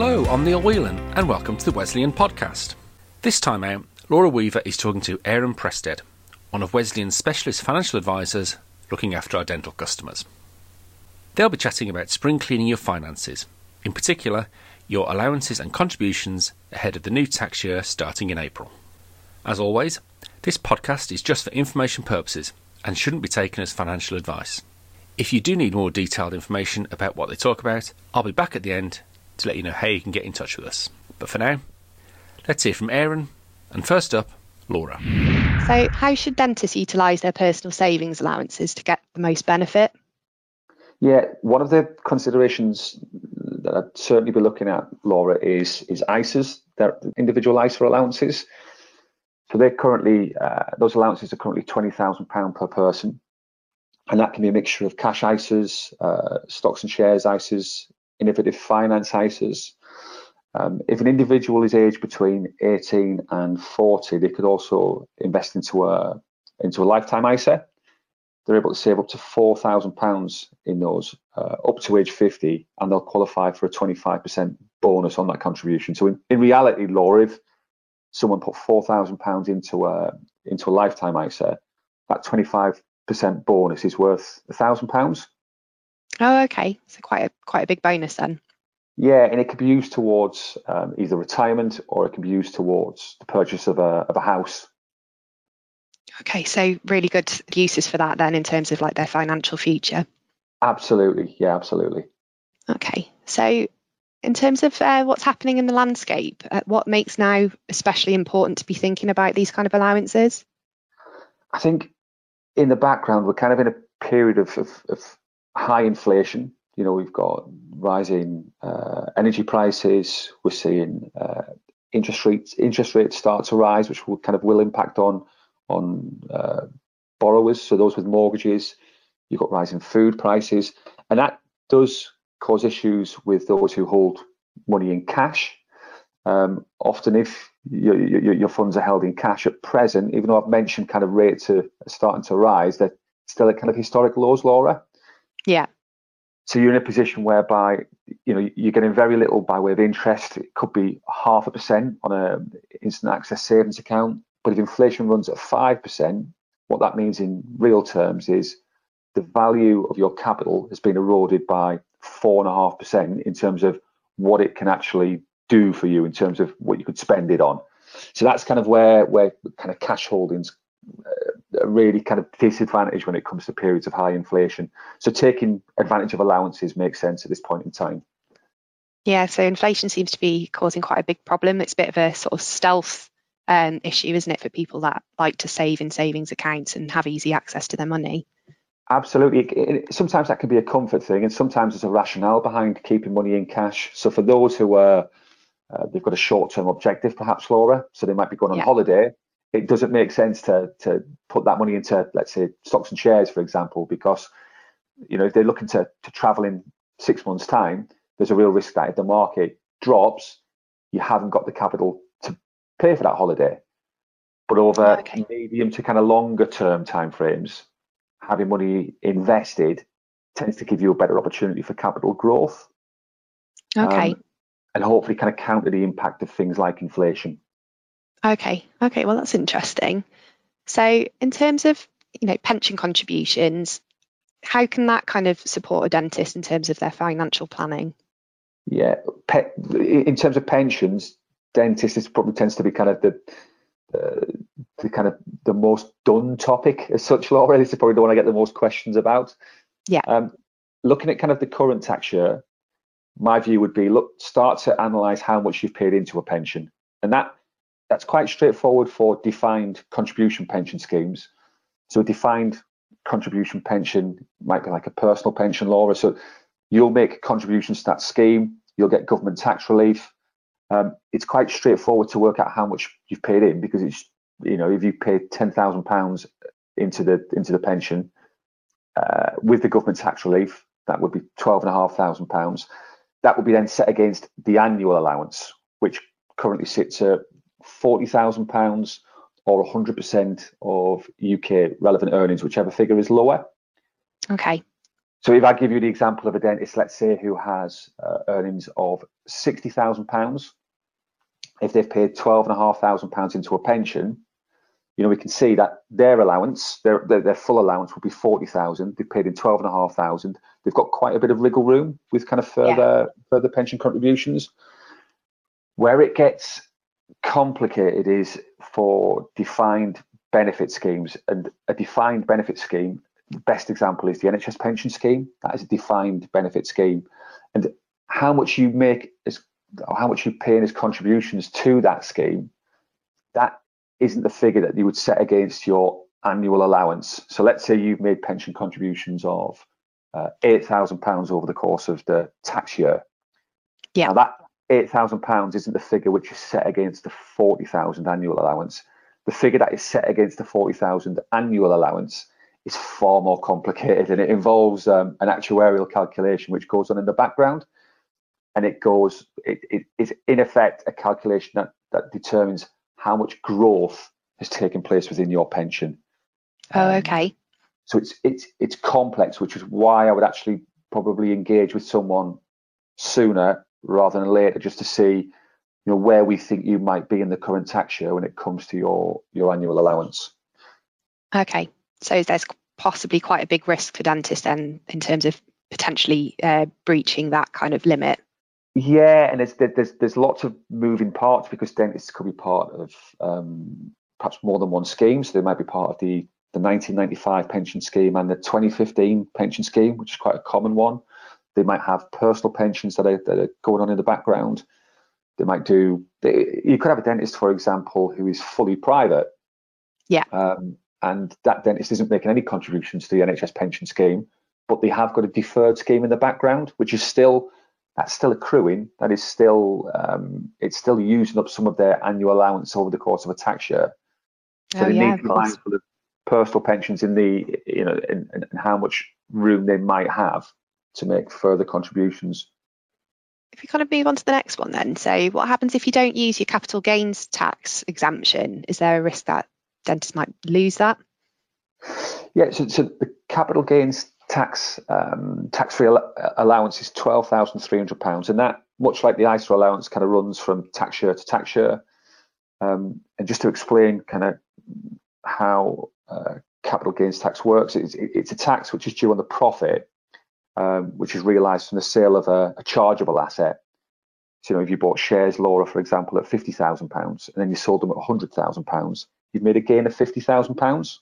Hello, I'm Neil Whelan, and welcome to the Wesleyan Podcast. This time out, Laura Weaver is talking to Aaron Prested, one of Wesleyan's specialist financial advisors looking after our dental customers. They'll be chatting about spring cleaning your finances, in particular, your allowances and contributions ahead of the new tax year starting in April. As always, this podcast is just for information purposes and shouldn't be taken as financial advice. If you do need more detailed information about what they talk about, I'll be back at the end to let you know how you can get in touch with us. But for now, let's hear from Aaron, and first up, Laura. So, how should dentists utilise their personal savings allowances to get the most benefit? Yeah, one of the considerations that I'd certainly be looking at, Laura, is is ISAs, their individual ISA allowances. So they're currently uh, those allowances are currently twenty thousand pound per person, and that can be a mixture of cash ISAs, uh, stocks and shares ISAs, innovative finance ISAs. Um, if an individual is aged between 18 and 40, they could also invest into a into a lifetime ISA. They're able to save up to four thousand pounds in those uh, up to age 50, and they'll qualify for a 25% bonus on that contribution. So in, in reality, Laura, if someone put four thousand pounds into a into a lifetime ISA, that 25% bonus is worth a thousand pounds. Oh, okay. So quite a quite a big bonus then. Yeah, and it could be used towards um, either retirement or it can be used towards the purchase of a of a house. Okay, so really good uses for that then in terms of like their financial future. Absolutely, yeah, absolutely. Okay, so in terms of uh, what's happening in the landscape, uh, what makes now especially important to be thinking about these kind of allowances? I think in the background we're kind of in a period of, of, of high inflation. You know, we've got rising uh, energy prices. We're seeing uh, interest rates interest rates start to rise, which will kind of will impact on on uh, borrowers. So those with mortgages, you've got rising food prices, and that does cause issues with those who hold money in cash. Um, often, if your, your, your, funds are held in cash at present, even though I've mentioned kind of rates are starting to rise, they're still at kind of historic lows, Laura. Yeah. So you're in a position whereby you know you're getting very little by way of interest. It could be half a percent on a instant access savings account. But if inflation runs at five percent, what that means in real terms is the value of your capital has been eroded by four and a half percent in terms of what it can actually do for you in terms of what you could spend it on. So that's kind of where where kind of cash holdings uh, really kind of disadvantage when it comes to periods of high inflation. So taking advantage of allowances makes sense at this point in time. Yeah, so inflation seems to be causing quite a big problem. It's a bit of a sort of stealth um, issue, isn't it, for people that like to save in savings accounts and have easy access to their money? Absolutely. It, it, sometimes that can be a comfort thing, and sometimes there's a rationale behind keeping money in cash. So for those who are uh, they've got a short-term objective, perhaps Laura, so they might be going on yeah. holiday it doesn't make sense to to put that money into let's say stocks and shares for example because you know if they're looking to to travel in six months time there's a real risk that if the market drops you haven't got the capital to pay for that holiday. But over okay. medium to kind of longer term time frames having money invested tends to give you a better opportunity for capital growth. Okay. Um, and hopefully kind of counter the impact of things like inflation Okay. Okay. Well, that's interesting. So, in terms of you know pension contributions, how can that kind of support a dentist in terms of their financial planning? Yeah, pe- in terms of pensions, dentists probably tends to be kind of the uh, the kind of the most done topic as such, Laura. This is probably the one I get the most questions about. Yeah. Um, looking at kind of the current tax year, my view would be look, start to analyse how much you've paid into a pension, and that that's quite straightforward for defined contribution pension schemes. So a defined contribution pension might be like a personal pension Laura. So you'll make contributions to that scheme, you'll get government tax relief. Um, it's quite straightforward to work out how much you've paid in because it's you know if you paid ten thousand pounds into the into the pension uh, with the government tax relief, that would be twelve and a half thousand pounds. That would be then set against the annual allowance, which currently sits at £40,000 or 100% of UK relevant earnings, whichever figure is lower. Okay. So if I give you the example of a dentist, let's say who has uh, earnings of sixty thousand pounds, if they've paid twelve and a half thousand pounds into a pension, you know we can see that their allowance, their their, their full allowance will be forty thousand. They've paid in twelve and a half thousand. They've got quite a bit of wiggle room with kind of further yeah. further pension contributions. Where it gets complicated is for defined benefit schemes, and a defined benefit scheme the best example is the NHS pension scheme. That is a defined benefit scheme, and how much you make as how much you pay in as contributions to that scheme, that isn't the figure that you would set against your annual allowance. So let's say you've made pension contributions of uh, eight thousand pounds over the course of the tax year. Yeah. Now that eight thousand pounds isn't the figure which is set against the forty thousand annual allowance. The figure that is set against the forty thousand annual allowance is far more complicated and it involves um, an actuarial calculation which goes on in the background and it goes it, it is in effect a calculation that, that determines how much growth has taken place within your pension oh um, okay so it's it's it's complex which is why i would actually probably engage with someone sooner rather than later just to see you know where we think you might be in the current tax year when it comes to your your annual allowance okay so there's possibly quite a big risk for dentists then in terms of potentially uh, breaching that kind of limit. Yeah, and there's there's there's lots of moving parts because dentists could be part of um, perhaps more than one scheme. So they might be part of the the 1995 pension scheme and the 2015 pension scheme, which is quite a common one. They might have personal pensions that are, that are going on in the background. They might do. They, you could have a dentist, for example, who is fully private. Yeah. Um, and that dentist isn't making any contributions to the NHS pension scheme, but they have got a deferred scheme in the background, which is still that's still accruing. That is still um, it's still using up some of their annual allowance over the course of a tax year. So oh, they yeah, need to be mindful of personal pensions in the you know and how much room they might have to make further contributions. If we kind of move on to the next one then, so what happens if you don't use your capital gains tax exemption? Is there a risk that dentists might lose that? Yeah, so, so the capital gains tax um, tax-free al- allowance is twelve thousand three hundred pounds, and that, much like the ISA allowance, kind of runs from tax year to tax year. Um, and just to explain, kind of how uh, capital gains tax works, it's, it's, a tax which is due on the profit, um, which is realised from the sale of a, a chargeable asset. So, you know, if you bought shares, Laura, for example, at fifty thousand pounds, and then you sold them at hundred thousand pounds, you've made a gain of fifty thousand pounds.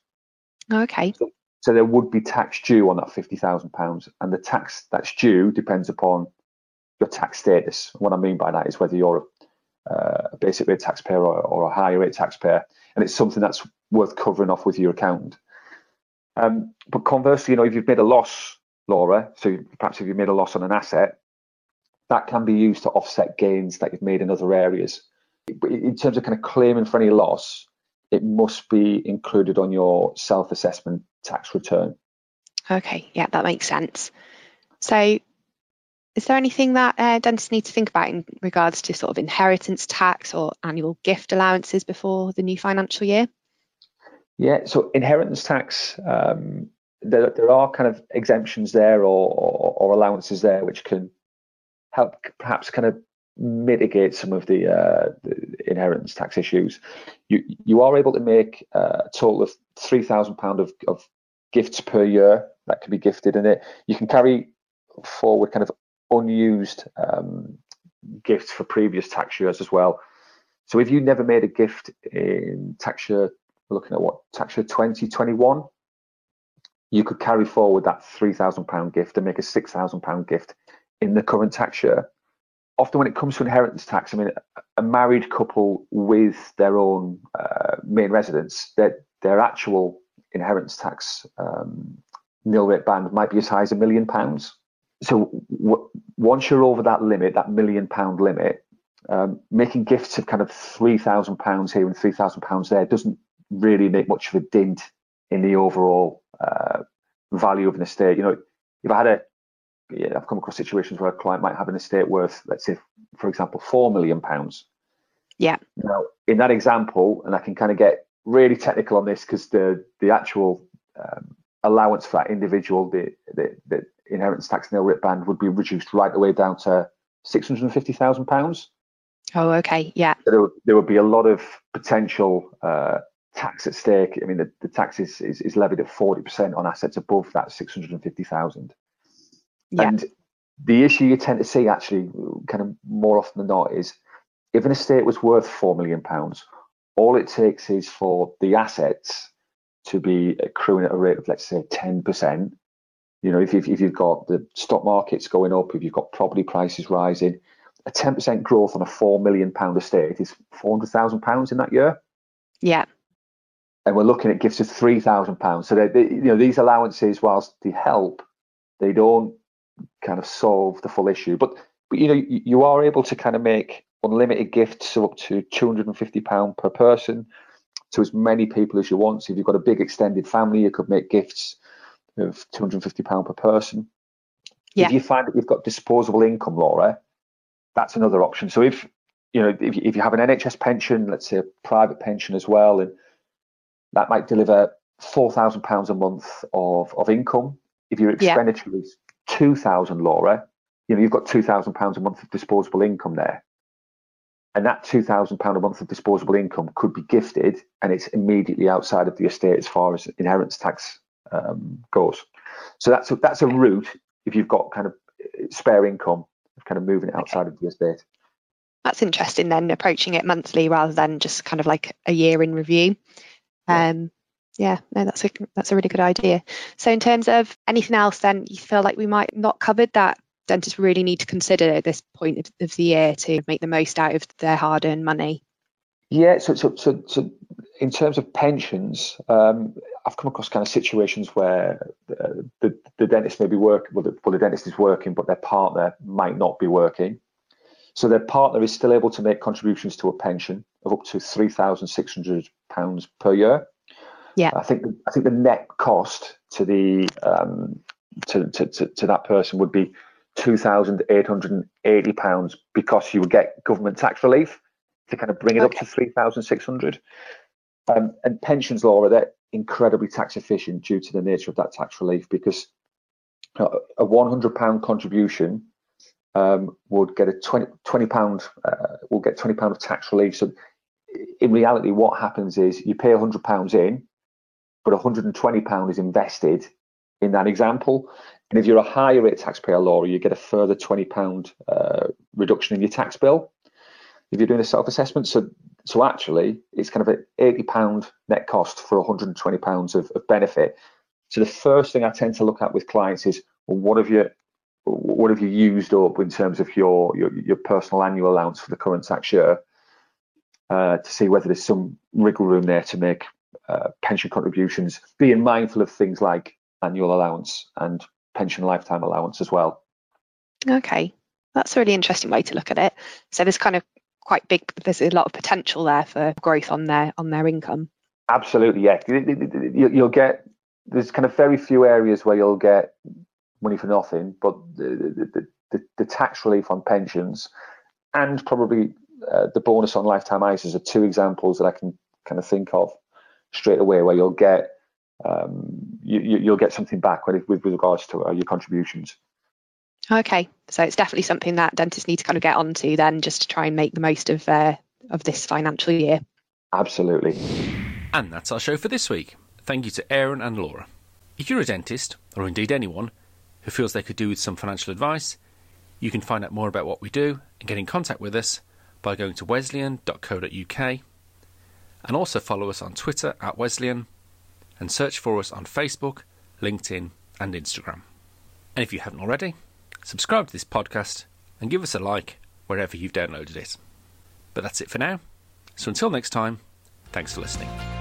Okay. So, so, there would be tax due on that fifty thousand pounds, and the tax that's due depends upon your tax status. What I mean by that is whether you're a, uh, a basic rate taxpayer or, or, a higher rate taxpayer, and it's something that's worth covering off with your accountant. Um, but conversely, you know, if you've made a loss, Laura, so perhaps if you've made a loss on an asset, that can be used to offset gains that you've made in other areas. But in terms of kind of claiming for any loss, it must be included on your self-assessment tax return. Okay, yeah, that makes sense. So, is there anything that uh, dentists need to think about in regards to sort of inheritance tax or annual gift allowances before the new financial year? Yeah, so inheritance tax, um, there, there are kind of exemptions there or, or, or allowances there which can help perhaps kind of mitigate some of the, uh, the, inheritance tax issues. You you are able to make uh, a total of three thousand pound of of gifts per year that can be gifted, and it you can carry forward kind of unused um, gifts for previous tax years as well. So if you never made a gift in tax year, we're looking at what tax year 2021, you could carry forward that three thousand pound gift and make a six thousand pound gift in the current tax year often when it comes to inheritance tax, I mean, a married couple with their own uh, main residence, their their actual inheritance tax um, nil rate band might be as high as a million pounds. So w- once you're over that limit, that million pound limit, um, making gifts of kind of three thousand pounds here and three thousand pounds there doesn't really make much of a dent in the overall uh, value of an estate. You know, if I had a yeah, I've come across situations where a client might have an estate worth, let's say, for example, four million pounds. Yeah. Now, in that example, and I can kind of get really technical on this because the the actual um, allowance for that individual, the, the, the inheritance tax nil rate band would be reduced right away down to six hundred and fifty thousand pounds. Oh, okay, yeah. So there, would, there would be a lot of potential uh, tax at stake. I mean, the, the tax is, is, is levied at forty percent on assets above that six hundred and fifty thousand. Yeah. And the issue you tend to see actually, kind of more often than not, is if an estate was worth four million pounds, all it takes is for the assets to be accruing at a rate of let's say ten percent. You know, if you've, if you've got the stock markets going up, if you've got property prices rising, a ten percent growth on a four million pound estate is four hundred thousand pounds in that year. Yeah. And we're looking at gifts of three thousand pounds. So they, they, you know, these allowances, whilst they help, they don't kind of solve the full issue. But but you know, you, you are able to kind of make unlimited gifts of up to two hundred and fifty pound per person to as many people as you want. So if you've got a big extended family, you could make gifts of two hundred and fifty pound per person. Yeah. If you find that you've got disposable income, Laura, that's another option. So if you know if, if you have an NHS pension, let's say a private pension as well, and that might deliver four thousand pounds a month of of income. If your Yeah. expenditure is two thousand, Laura, you know you've got two thousand pounds a month of disposable income there, and that two thousand pound a month of disposable income could be gifted, and it's immediately outside of the estate as far as inheritance tax um, goes. So that's a, that's a route if you've got kind of spare income, of kind of moving it outside of the estate. That's interesting then, approaching it monthly rather than just kind of like a year in review. Yeah. Um, yeah, no, that's a that's a really good idea. So in terms of anything else, then you feel like we might not covered that dentists really need to consider at this point of, of the year to make the most out of their hard-earned money. Yeah, so so so, so in terms of pensions, um, I've come across kind of situations where uh, the the dentist may be working, well the, well, the dentist is working, but their partner might not be working. So their partner is still able to make contributions to a pension of up to three thousand six hundred pounds per year. Yeah. I think I think the net cost to the um, to, to, to, to that person would be two thousand eight hundred and eighty pounds because you would get government tax relief to kind of bring it Okay. up to three thousand six hundred. Um, and pensions law are they're incredibly tax efficient due to the nature of that tax relief because a one hundred pound contribution um, would get a 20 pound uh, will get twenty pound of tax relief. So in reality, what happens is you pay hundred pounds in, but 120 pound is invested in that example. And if you're a higher rate taxpayer, Laura, you get a further 20 pound uh, reduction in your tax bill if you're doing a self-assessment. So so actually, it's kind of an 80 pound net cost for 120 pounds of, of benefit. So the first thing I tend to look at with clients is, well, what have you what have you used up in terms of your your, your personal annual allowance for the current tax year uh, to see whether there's some wriggle room there to make uh, pension contributions, being mindful of things like annual allowance and pension lifetime allowance as well. Okay, that's a really interesting way to look at it. So there's kind of quite big. There's a lot of potential there for growth on their on their income. Absolutely, yeah. You- You'll get there's kind of very few areas where you'll get money for nothing, but the the, the, the tax relief on pensions and probably uh, the bonus on lifetime ISAs are two examples that I can kind of think of straight away where you'll get um, you, you- you'll get something back with with, with regards to uh, your contributions. Okay, so it's definitely something that dentists need to kind of get onto then, just to try and make the most of uh, of this financial year. Absolutely. And that's our show for this week. Thank you to Aaron and Laura. If you're a dentist, or indeed anyone, who feels they could do with some financial advice, you can find out more about what we do and get in contact with us by going to wesleyan.co.uk and also follow us on Twitter at Wesleyan and search for us on Facebook, LinkedIn, and Instagram. And if you haven't already, subscribe to this podcast and give us a like wherever you've downloaded it. But that's it for now. So until next time, thanks for listening.